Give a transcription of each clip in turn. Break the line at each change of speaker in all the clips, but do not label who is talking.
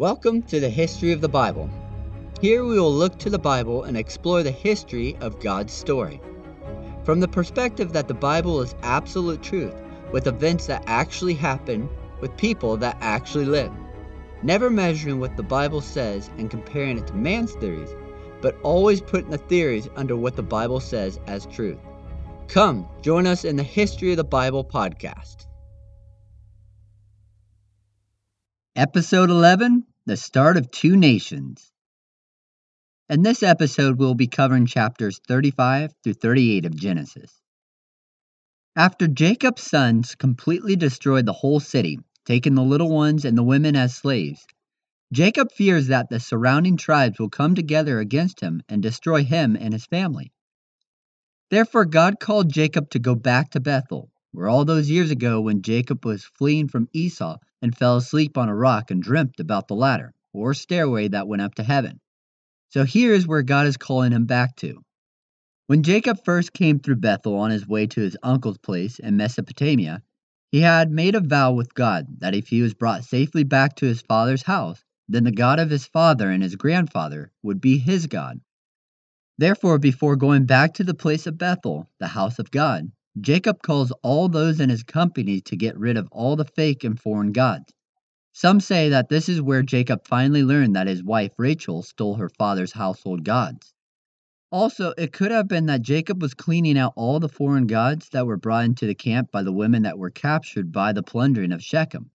Welcome to the History of the Bible. Here we will look to the Bible and explore the history of God's story. From the perspective that the Bible is absolute truth, with events that actually happen, with people that actually live. Never measuring what the Bible says and comparing it to man's theories, but always putting the theories under what the Bible says as truth. Come, join us in the History of the Bible podcast. Episode 11 The Start of Two Nations. In this episode, we'll be covering chapters 35 through 38 of Genesis. After Jacob's sons completely destroyed the whole city, taking the little ones and the women as slaves, Jacob fears that the surrounding tribes will come together against him and destroy him and his family. Therefore, God called Jacob to go back to Bethel, where all those years ago when Jacob was fleeing from Esau and fell asleep on a rock and dreamt about the ladder, or stairway that went up to heaven. So here is where God is calling him back to. When Jacob first came through Bethel on his way to his uncle's place in Mesopotamia, he had made a vow with God that if he was brought safely back to his father's house, then the God of his father and his grandfather would be his God. Therefore, before going back to the place of Bethel, the house of God, Jacob calls all those in his company to get rid of all the fake and foreign gods. Some say that this is where Jacob finally learned that his wife Rachel stole her father's household gods. Also, it could have been that Jacob was cleaning out all the foreign gods that were brought into the camp by the women that were captured by the plundering of Shechem.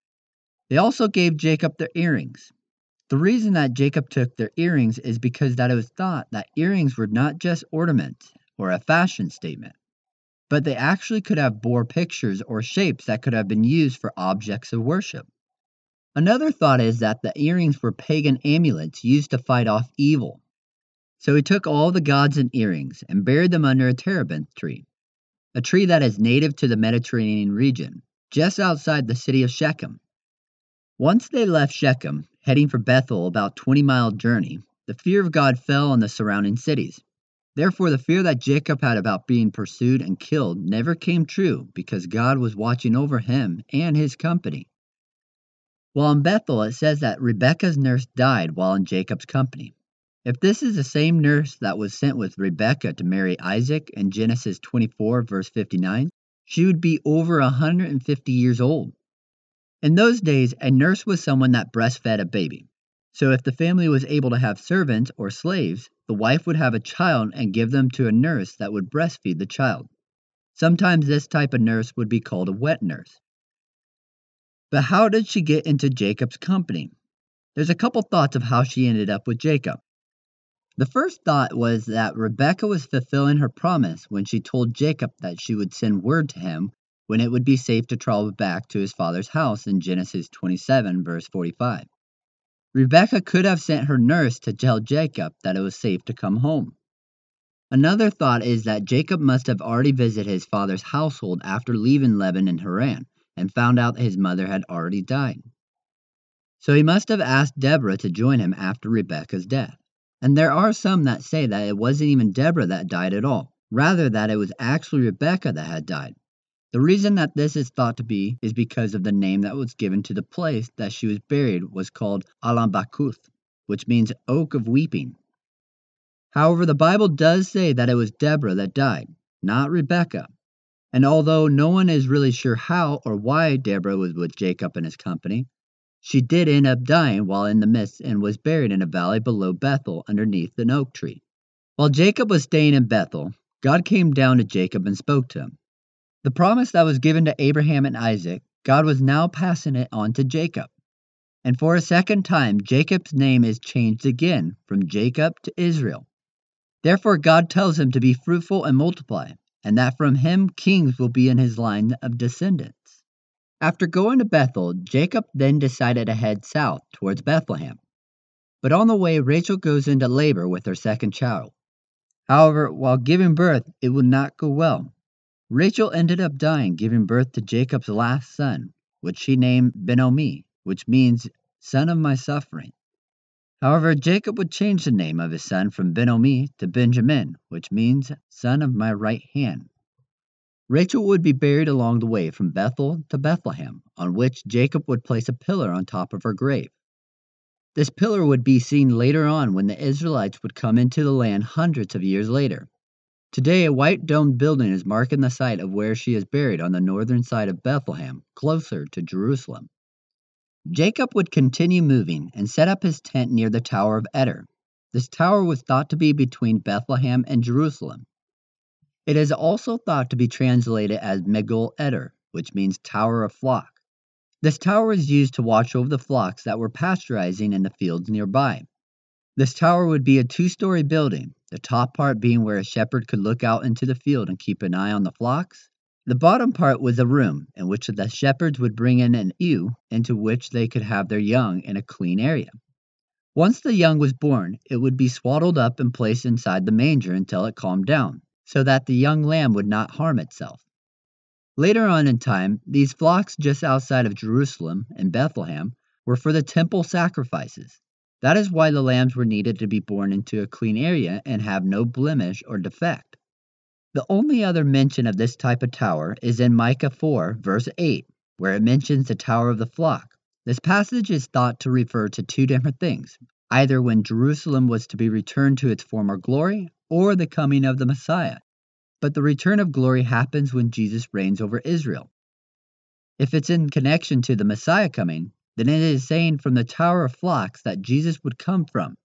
They also gave Jacob their earrings. The reason that Jacob took their earrings is because that it was thought that earrings were not just ornaments or a fashion statement, but they actually could have bore pictures or shapes that could have been used for objects of worship. Another thought is that the earrings were pagan amulets used to fight off evil. So he took all the gods and earrings and buried them under a terebinth tree, a tree that is native to the Mediterranean region, just outside the city of Shechem. Once they left Shechem, heading for Bethel about 20 mile journey, the fear of God fell on the surrounding cities. Therefore, the fear that Jacob had about being pursued and killed never came true because God was watching over him and his company. While in Bethel, it says that Rebekah's nurse died while in Jacob's company. If this is the same nurse that was sent with Rebekah to marry Isaac in Genesis 24, verse 59, she would be over 150 years old. In those days, a nurse was someone that breastfed a baby. So if the family was able to have servants or slaves, the wife would have a child and give them to a nurse that would breastfeed the child. Sometimes this type of nurse would be called a wet nurse. But how did she get into Jacob's company? There's a couple thoughts of how she ended up with Jacob. The first thought was that Rebekah was fulfilling her promise when she told Jacob that she would send word to him when it would be safe to travel back to his father's house in Genesis 27, verse 45. Rebekah could have sent her nurse to tell Jacob that it was safe to come home. Another thought is that Jacob must have already visited his father's household after leaving Laban in Haran and found out that his mother had already died. So he must have asked Deborah to join him after Rebekah's death. And there are some that say that it wasn't even Deborah that died at all, rather that it was actually Rebecca that had died. The reason that this is thought to be is because of the name that was given to the place that she was buried was called Allon Bacuth, which means oak of weeping. However, the Bible does say that it was Deborah that died, not Rebekah. And although no one is really sure how or why Deborah was with Jacob and his company, she did end up dying while in the midst and was buried in a valley below Bethel underneath an oak tree. While Jacob was staying in Bethel, God came down to Jacob and spoke to him. The promise that was given to Abraham and Isaac, God was now passing it on to Jacob. And for a second time, Jacob's name is changed again from Jacob to Israel. Therefore, God tells him to be fruitful and multiply, and that from him kings will be in his line of descendants. After going to Bethel, Jacob then decided to head south towards Bethlehem. But on the way, Rachel goes into labor with her second child. However, while giving birth, it would not go well, Rachel ended up dying, giving birth to Jacob's last son, which she named Ben-Oni, which means son of my suffering. However, Jacob would change the name of his son from Ben-Oni to Benjamin, which means son of my right hand. Rachel would be buried along the way from Bethel to Bethlehem, on which Jacob would place a pillar on top of her grave. This pillar would be seen later on when the Israelites would come into the land hundreds of years later. Today, a white domed building is marking the site of where she is buried on the northern side of Bethlehem, closer to Jerusalem. Jacob would continue moving and set up his tent near the Tower of Eder. This tower was thought to be between Bethlehem and Jerusalem. It is also thought to be translated as Migdal Eder, which means Tower of Flock. This tower was used to watch over the flocks that were pasteurizing in the fields nearby. This tower would be a two story building, the top part being where a shepherd could look out into the field and keep an eye on the flocks. The bottom part was a room in which the shepherds would bring in an ewe into which they could have their young in a clean area. Once the young was born, it would be swaddled up and placed inside the manger until it calmed down, so that the young lamb would not harm itself. Later on in time, these flocks just outside of Jerusalem and Bethlehem were for the temple sacrifices. That is why the lambs were needed to be born into a clean area and have no blemish or defect. The only other mention of this type of tower is in Micah 4, verse 8, where it mentions the tower of the flock. This passage is thought to refer to two different things either when Jerusalem was to be returned to its former glory or the coming of the Messiah. But the return of glory happens when Jesus reigns over Israel. If it's in connection to the Messiah coming, then it is saying from the Tower of Flocks that Jesus would come from.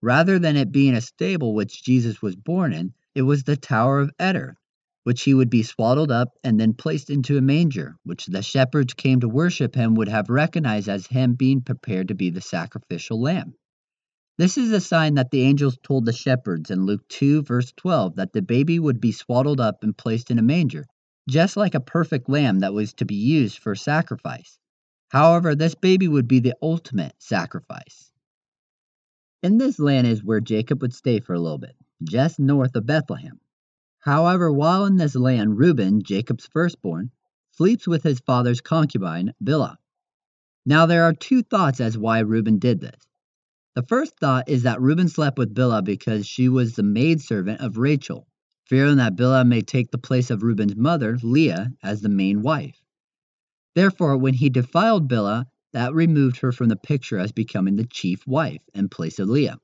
Rather than it being a stable which Jesus was born in, it was the Tower of Eder, which he would be swaddled up and then placed into a manger, which the shepherds came to worship him would have recognized as him being prepared to be the sacrificial lamb. This is a sign that the angels told the shepherds in Luke 2, verse 12, that the baby would be swaddled up and placed in a manger, just like a perfect lamb that was to be used for sacrifice. However, this baby would be the ultimate sacrifice. In this land is where Jacob would stay for a little bit, just north of Bethlehem. However, while in this land, Reuben, Jacob's firstborn, sleeps with his father's concubine, Bilhah. Now, there are two thoughts as why Reuben did this. The first thought is that Reuben slept with Bilhah because she was the maidservant of Rachel, fearing that Bilhah may take the place of Reuben's mother, Leah, as the main wife. Therefore, when he defiled Bilhah, that removed her from the picture as becoming the chief wife in place of Leah.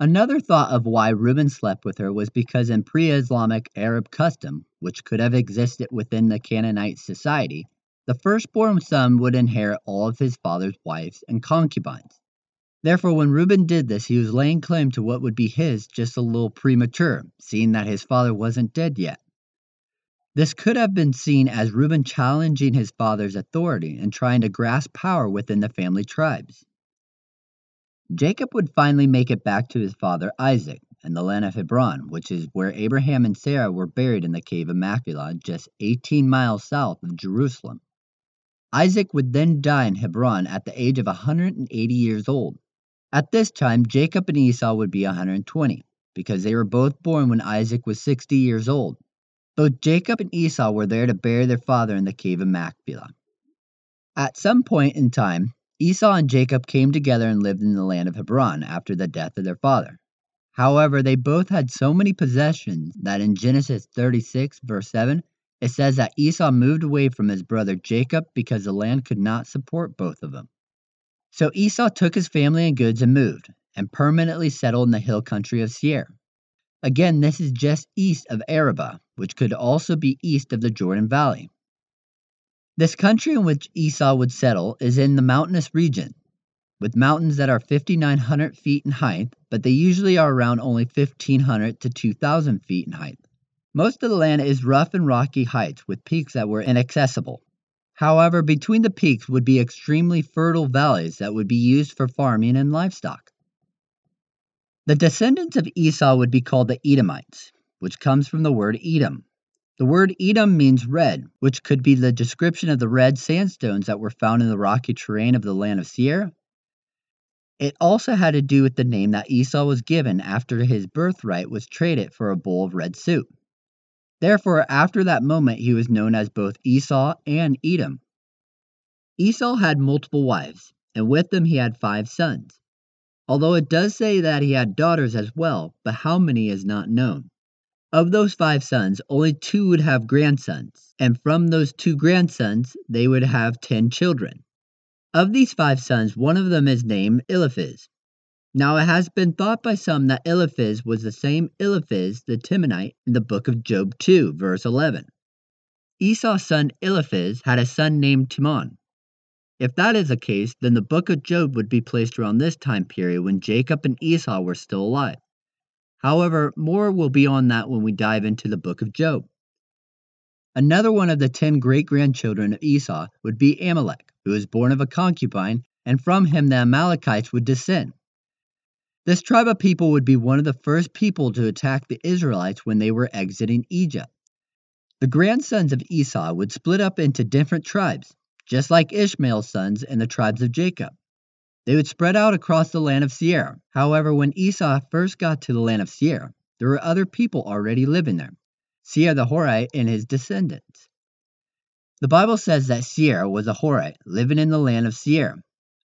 Another thought of why Reuben slept with her was because in pre Islamic Arab custom, which could have existed within the Canaanite society, the firstborn son would inherit all of his father's wives and concubines. Therefore, when Reuben did this, he was laying claim to what would be his just a little premature, seeing that his father wasn't dead yet. This could have been seen as Reuben challenging his father's authority and trying to grasp power within the family tribes. Jacob would finally make it back to his father Isaac and the land of Hebron, which is where Abraham and Sarah were buried in the cave of Machpelah, just 18 miles south of Jerusalem. Isaac would then die in Hebron at the age of 180 years old. At this time, Jacob and Esau would be 120, because they were both born when Isaac was 60 years old. Both Jacob and Esau were there to bury their father in the cave of Machpelah. At some point in time, Esau and Jacob came together and lived in the land of Hebron after the death of their father. However, they both had so many possessions that in Genesis 36, verse 7, it says that Esau moved away from his brother Jacob because the land could not support both of them. So Esau took his family and goods and moved, and permanently settled in the hill country of Seir. Again, this is just east of Arabah, which could also be east of the Jordan Valley. This country in which Esau would settle is in the mountainous region, with mountains that are 5,900 feet in height, but they usually are around only 1,500 to 2,000 feet in height. Most of the land is rough and rocky heights with peaks that were inaccessible. However, between the peaks would be extremely fertile valleys that would be used for farming and livestock. The descendants of Esau would be called the Edomites, which comes from the word Edom, the word Edom means red, which could be the description of the red sandstones that were found in the rocky terrain of the land of Seir. It also had to do with the name that Esau was given after his birthright was traded for a bowl of red soup. Therefore, after that moment, he was known as both Esau and Edom. Esau had multiple wives, and with them he had five sons. Although it does say that he had daughters as well, but how many is not known. Of those five sons, only two would have grandsons, and from those two grandsons, they would have ten children. Of these five sons, one of them is named Eliphaz. Now it has been thought by some that Eliphaz was the same Eliphaz the Temanite in the book of Job 2, verse 11. Esau's son Eliphaz had a son named Teman. If that is the case, then the book of Job would be placed around this time period when Jacob and Esau were still alive. However, more will be on that when we dive into the book of Job. Another one of the ten great grandchildren of Esau would be Amalek, who was born of a concubine, and from him the Amalekites would descend. This tribe of people would be one of the first people to attack the Israelites when they were exiting Egypt. The grandsons of Esau would split up into different tribes, just like Ishmael's sons and the tribes of Jacob. They would spread out across the land of Seir. However, when Esau first got to the land of Seir, there were other people already living there Seir the Horite and his descendants. The Bible says that Seir was a Horite living in the land of Seir.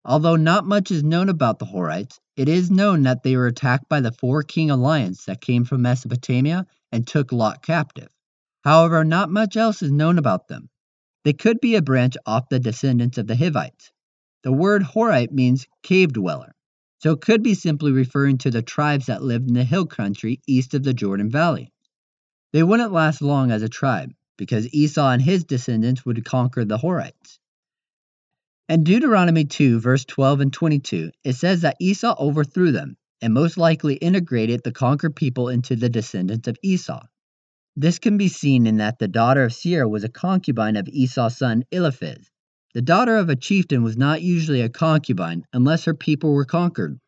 Although not much is known about the Horites, it is known that they were attacked by the four king alliance that came from Mesopotamia and took Lot captive. However, not much else is known about them. They could be a branch off the descendants of the Hivites. The word Horite means cave dweller, so it could be simply referring to the tribes that lived in the hill country east of the Jordan Valley. They wouldn't last long as a tribe, because Esau and his descendants would conquer the Horites. In Deuteronomy 2, verse 12 and 22, it says that Esau overthrew them and most likely integrated the conquered people into the descendants of Esau. This can be seen in that the daughter of Seir was a concubine of Esau's son Eliphaz. The daughter of a chieftain was not usually a concubine unless her people were conquered.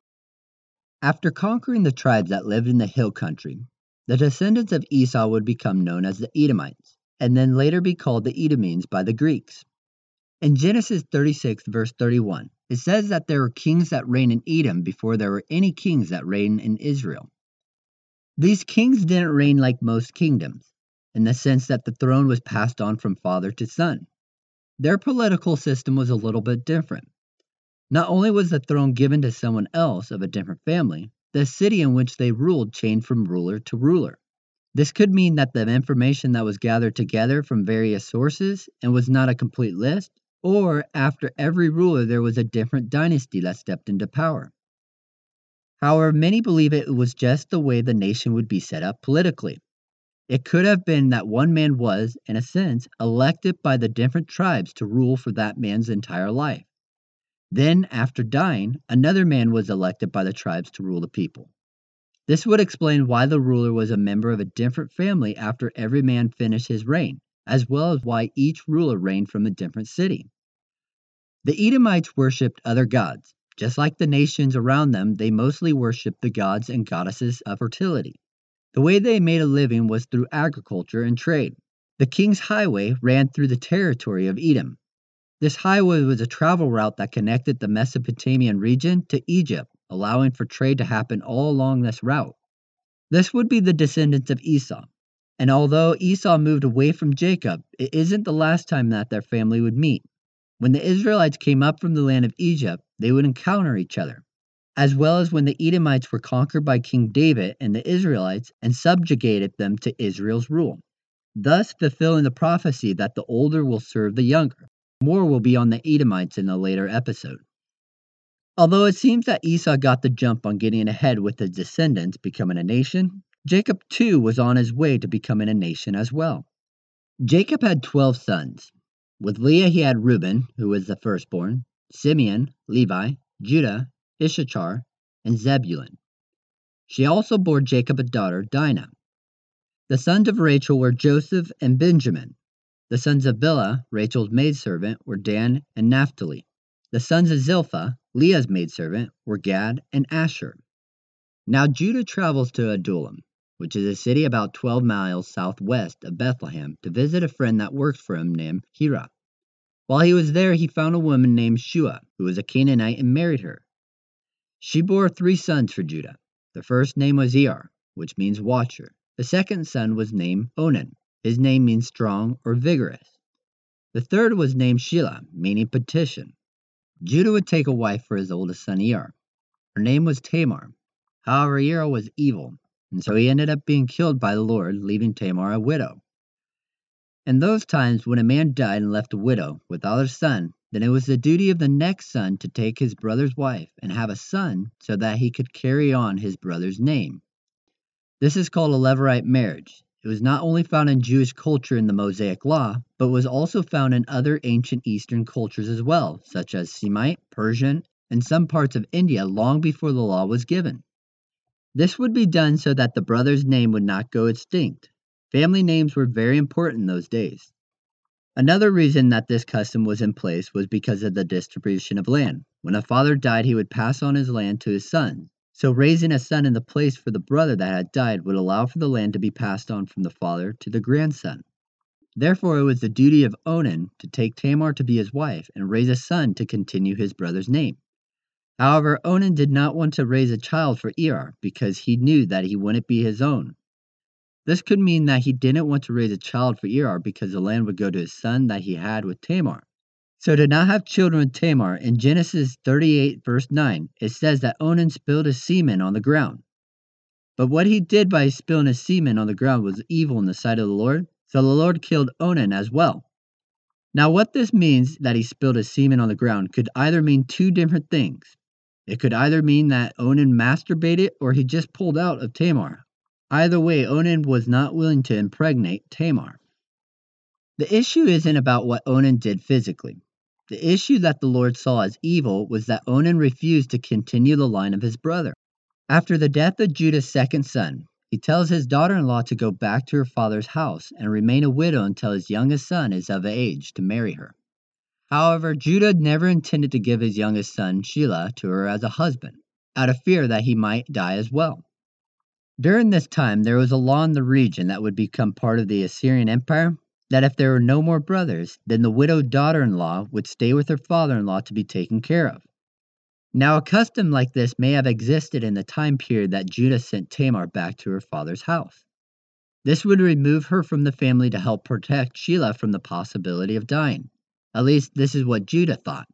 After conquering the tribes that lived in the hill country, the descendants of Esau would become known as the Edomites, and then later be called the Edomenes by the Greeks. In Genesis 36, verse 31, it says that there were kings that reigned in Edom before there were any kings that reigned in Israel. These kings didn't reign like most kingdoms, in the sense that the throne was passed on from father to son. Their political system was a little bit different. Not only was the throne given to someone else of a different family, the city in which they ruled changed from ruler to ruler. This could mean that the information that was gathered together from various sources and was not a complete list, or after every ruler there was a different dynasty that stepped into power. However, many believe it was just the way the nation would be set up politically. It could have been that one man was, in a sense, elected by the different tribes to rule for that man's entire life. Then, after dying, another man was elected by the tribes to rule the people. This would explain why the ruler was a member of a different family after every man finished his reign, as well as why each ruler reigned from a different city. The Edomites worshipped other gods, just like the nations around them, they mostly worshiped the gods and goddesses of fertility. The way they made a living was through agriculture and trade. The king's highway ran through the territory of Edom. This highway was a travel route that connected the Mesopotamian region to Egypt, allowing for trade to happen all along this route. This would be the descendants of Esau. And although Esau moved away from Jacob, it isn't the last time that their family would meet. When the Israelites came up from the land of Egypt, they would encounter each other, as well as when the Edomites were conquered by King David and the Israelites and subjugated them to Israel's rule, thus fulfilling the prophecy that the older will serve the younger. More will be on the Edomites in a later episode. Although it seems that Esau got the jump on getting ahead with his descendants becoming a nation, Jacob too was on his way to becoming a nation as well. Jacob had 12 sons, with Leah he had Reuben, who was the firstborn, Simeon, Levi, Judah, Issachar, and Zebulun. She also bore Jacob a daughter, Dinah. The sons of Rachel were Joseph and Benjamin. The sons of Bilhah, Rachel's maidservant, were Dan and Naphtali. The sons of Zilpah, Leah's maidservant, were Gad and Asher. Now Judah travels to Adullam, which is a city about 12 miles southwest of Bethlehem, to visit a friend that works for him named Hira. While he was there, he found a woman named Shua, who was a Canaanite, and married her. She bore three sons for Judah. The first name was Er, which means watcher. The second son was named Onan. His name means strong or vigorous. The third was named Shelah, meaning petition. Judah would take a wife for his oldest son Er. Her name was Tamar. However, Er was evil and so he ended up being killed by the Lord, leaving Tamar a widow. In those times, when a man died and left a widow without a son, then it was the duty of the next son to take his brother's wife and have a son so that he could carry on his brother's name. This is called a Levirate marriage. It was not only found in Jewish culture in the Mosaic Law, but was also found in other ancient Eastern cultures as well, such as Semite, Persian, and some parts of India long before the law was given. This would be done so that the brother's name would not go extinct. Family names were very important in those days. Another reason that this custom was in place was because of the distribution of land. When a father died, he would pass on his land to his sons. So raising a son in the place for the brother that had died would allow for the land to be passed on from the father to the grandson. Therefore it was the duty of Onan to take Tamar to be his wife and raise a son to continue his brother's name. However, Onan did not want to raise a child for Er because he knew that he wouldn't be his own. This could mean that he didn't want to raise a child for Er because the land would go to his son that he had with Tamar. So to not have children with Tamar, in Genesis 38, verse 9, it says that Onan spilled his semen on the ground. But what he did by spilling his semen on the ground was evil in the sight of the Lord, so the Lord killed Onan as well. Now, what this means that he spilled his semen on the ground could either mean two different things. It could either mean that Onan masturbated or he just pulled out of Tamar. Either way, Onan was not willing to impregnate Tamar. The issue isn't about what Onan did physically. The issue that the Lord saw as evil was that Onan refused to continue the line of his brother. After the death of Judah's second son, he tells his daughter in law to go back to her father's house and remain a widow until his youngest son is of age to marry her. However, Judah never intended to give his youngest son, Shelah, to her as a husband, out of fear that he might die as well. During this time, there was a law in the region that would become part of the Assyrian Empire that if there were no more brothers, then the widowed daughter in law would stay with her father in law to be taken care of. Now, a custom like this may have existed in the time period that Judah sent Tamar back to her father's house. This would remove her from the family to help protect Shelah from the possibility of dying. At least, this is what Judah thought.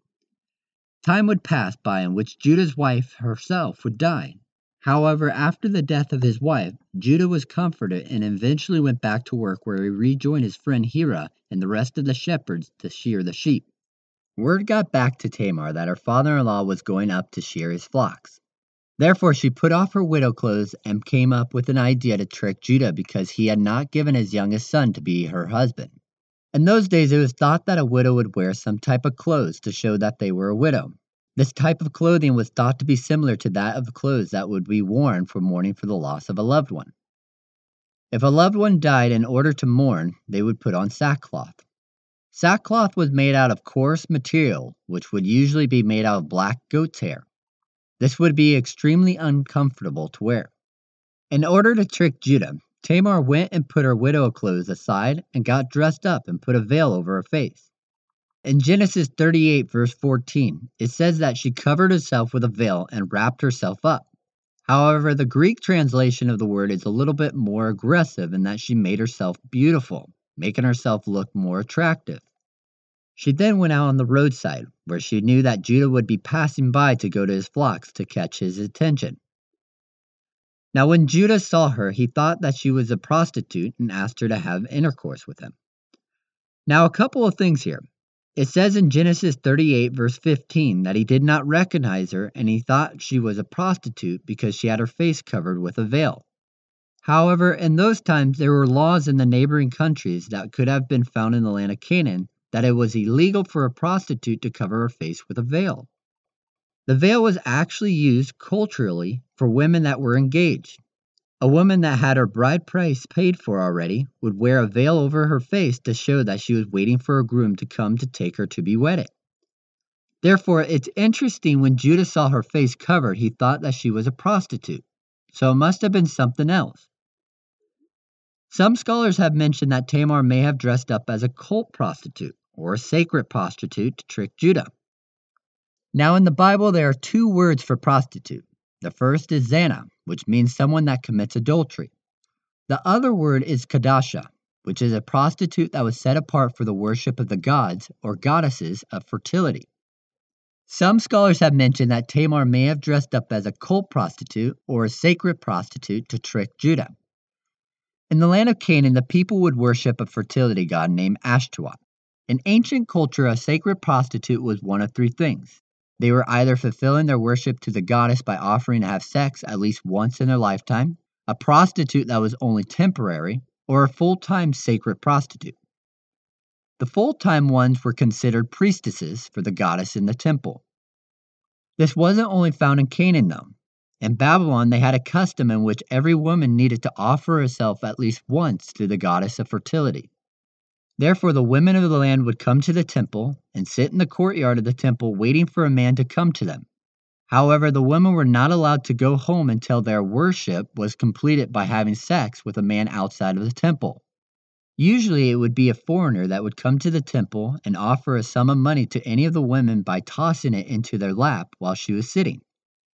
Time would pass by in which Judah's wife herself would die, However, after the death of his wife, Judah was comforted and eventually went back to work where he rejoined his friend Hira and the rest of the shepherds to shear the sheep. Word got back to Tamar that her father in law was going up to shear his flocks. Therefore, she put off her widow clothes and came up with an idea to trick Judah because he had not given his youngest son to be her husband. In those days, it was thought that a widow would wear some type of clothes to show that they were a widow. This type of clothing was thought to be similar to that of clothes that would be worn for mourning for the loss of a loved one. If a loved one died in order to mourn, they would put on sackcloth. Sackcloth was made out of coarse material, which would usually be made out of black goat's hair. This would be extremely uncomfortable to wear. In order to trick Judah, Tamar went and put her widow clothes aside and got dressed up and put a veil over her face. In Genesis 38, verse 14, it says that she covered herself with a veil and wrapped herself up. However, the Greek translation of the word is a little bit more aggressive in that she made herself beautiful, making herself look more attractive. She then went out on the roadside, where she knew that Judah would be passing by to go to his flocks to catch his attention. Now, when Judah saw her, he thought that she was a prostitute and asked her to have intercourse with him. Now, a couple of things here. It says in Genesis 38, verse 15, that he did not recognize her and he thought she was a prostitute because she had her face covered with a veil. However, in those times, there were laws in the neighboring countries that could have been found in the land of Canaan that it was illegal for a prostitute to cover her face with a veil. The veil was actually used culturally for women that were engaged. A woman that had her bride price paid for already would wear a veil over her face to show that she was waiting for a groom to come to take her to be wedded. Therefore, it's interesting when Judah saw her face covered, he thought that she was a prostitute. So it must have been something else. Some scholars have mentioned that Tamar may have dressed up as a cult prostitute or a sacred prostitute to trick Judah. Now, in the Bible, there are two words for prostitute. The first is Zana, which means someone that commits adultery. The other word is Kadasha, which is a prostitute that was set apart for the worship of the gods or goddesses of fertility. Some scholars have mentioned that Tamar may have dressed up as a cult prostitute or a sacred prostitute to trick Judah. In the land of Canaan, the people would worship a fertility god named Ashtaroth. In ancient culture, a sacred prostitute was one of three things. They were either fulfilling their worship to the goddess by offering to have sex at least once in their lifetime, a prostitute that was only temporary, or a full time sacred prostitute. The full time ones were considered priestesses for the goddess in the temple. This wasn't only found in Canaan, though. In Babylon, they had a custom in which every woman needed to offer herself at least once to the goddess of fertility. Therefore, the women of the land would come to the temple and sit in the courtyard of the temple waiting for a man to come to them. However, the women were not allowed to go home until their worship was completed by having sex with a man outside of the temple. Usually, it would be a foreigner that would come to the temple and offer a sum of money to any of the women by tossing it into their lap while she was sitting.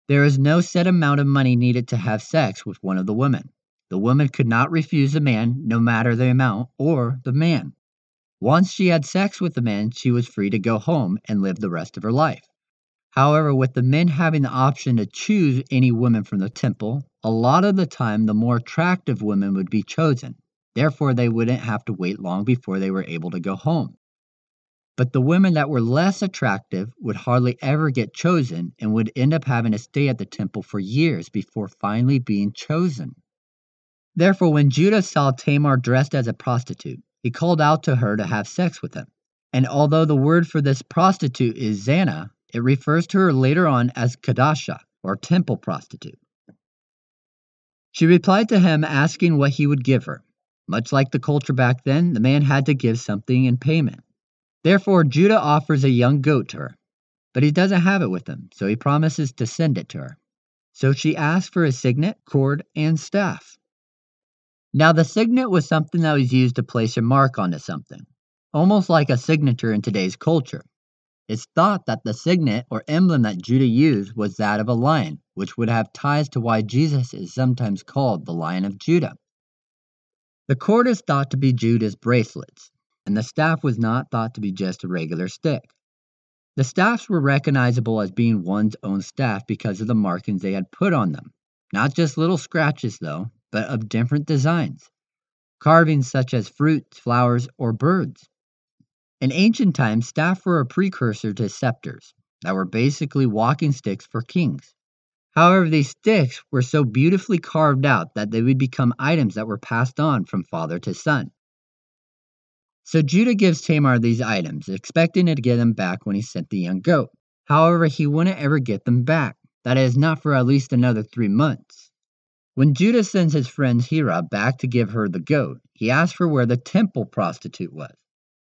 There is no set amount of money needed to have sex with one of the women. The woman could not refuse the man, no matter the amount, or the man. Once she had sex with the man, she was free to go home and live the rest of her life. However, with the men having the option to choose any woman from the temple, a lot of the time the more attractive women would be chosen. Therefore, they wouldn't have to wait long before they were able to go home. But the women that were less attractive would hardly ever get chosen and would end up having to stay at the temple for years before finally being chosen. Therefore, when Judah saw Tamar dressed as a prostitute, he called out to her to have sex with him. And although the word for this prostitute is Zana, it refers to her later on as Kadasha, or temple prostitute. She replied to him asking what he would give her. Much like the culture back then, the man had to give something in payment. Therefore, Judah offers a young goat to her, but he doesn't have it with him, so he promises to send it to her. So she asks for a signet, cord, and staff. Now, the signet was something that was used to place a mark onto something, almost like a signature in today's culture. It's thought that the signet or emblem that Judah used was that of a lion, which would have ties to why Jesus is sometimes called the Lion of Judah. The cord is thought to be Judah's bracelets, and the staff was not thought to be just a regular stick. The staffs were recognizable as being one's own staff because of the markings they had put on them. Not just little scratches, though, but of different designs. Carvings such as fruits, flowers, or birds. In ancient times, staff were a precursor to scepters that were basically walking sticks for kings. However, these sticks were so beautifully carved out that they would become items that were passed on from father to son. So Judah gives Tamar these items, expecting to get them back when he sent the young goat. However, he wouldn't ever get them back. That is, not for at least another three months. When Judah sends his friend Hira back to give her the goat, he asks for where the temple prostitute was.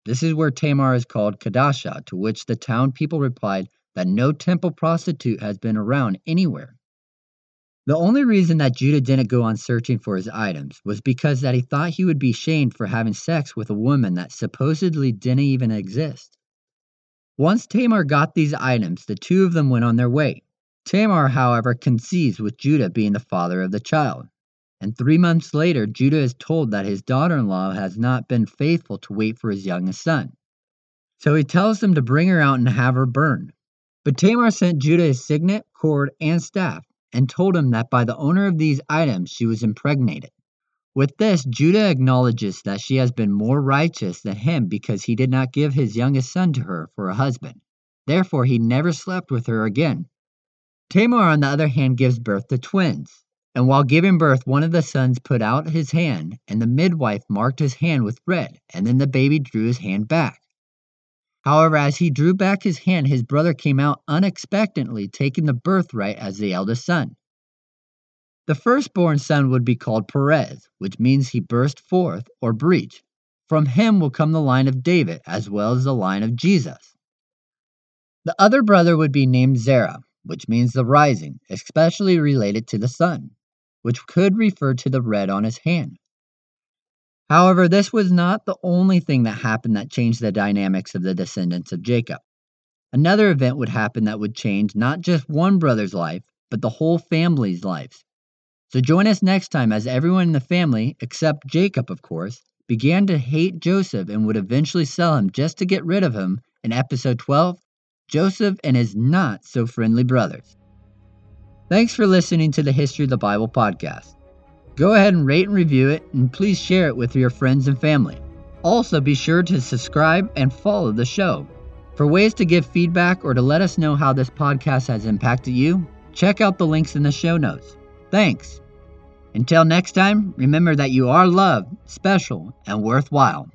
This is where Tamar is called Kadasha, to which the town people replied that no temple prostitute has been around anywhere. The only reason that Judah didn't go on searching for his items was because that he thought he would be shamed for having sex with a woman that supposedly didn't even exist. Once Tamar got these items, the two of them went on their way. Tamar, however, conceives with Judah being the father of the child. And three months later, Judah is told that his daughter in law has not been faithful to wait for his youngest son. So he tells them to bring her out and have her burned. But Tamar sent Judah his signet, cord, and staff, and told him that by the owner of these items she was impregnated. With this, Judah acknowledges that she has been more righteous than him because he did not give his youngest son to her for a husband. Therefore, he never slept with her again. Tamar, on the other hand, gives birth to twins. And while giving birth, one of the sons put out his hand, and the midwife marked his hand with red, and then the baby drew his hand back. However, as he drew back his hand, his brother came out unexpectedly, taking the birthright as the eldest son. The firstborn son would be called Perez, which means he burst forth or breach. From him will come the line of David, as well as the line of Jesus. The other brother would be named Zerah, which means the rising, especially related to the sun, which could refer to the red on his hand. However, this was not the only thing that happened that changed the dynamics of the descendants of Jacob. Another event would happen that would change not just one brother's life, but the whole family's lives. So join us next time as everyone in the family, except Jacob, of course, began to hate Joseph and would eventually sell him just to get rid of him in episode 12 Joseph and his not so friendly brothers. Thanks for listening to the History of the Bible podcast. Go ahead and rate and review it, and please share it with your friends and family. Also, be sure to subscribe and follow the show. For ways to give feedback or to let us know how this podcast has impacted you, check out the links in the show notes. Thanks. Until next time, remember that you are loved, special, and worthwhile.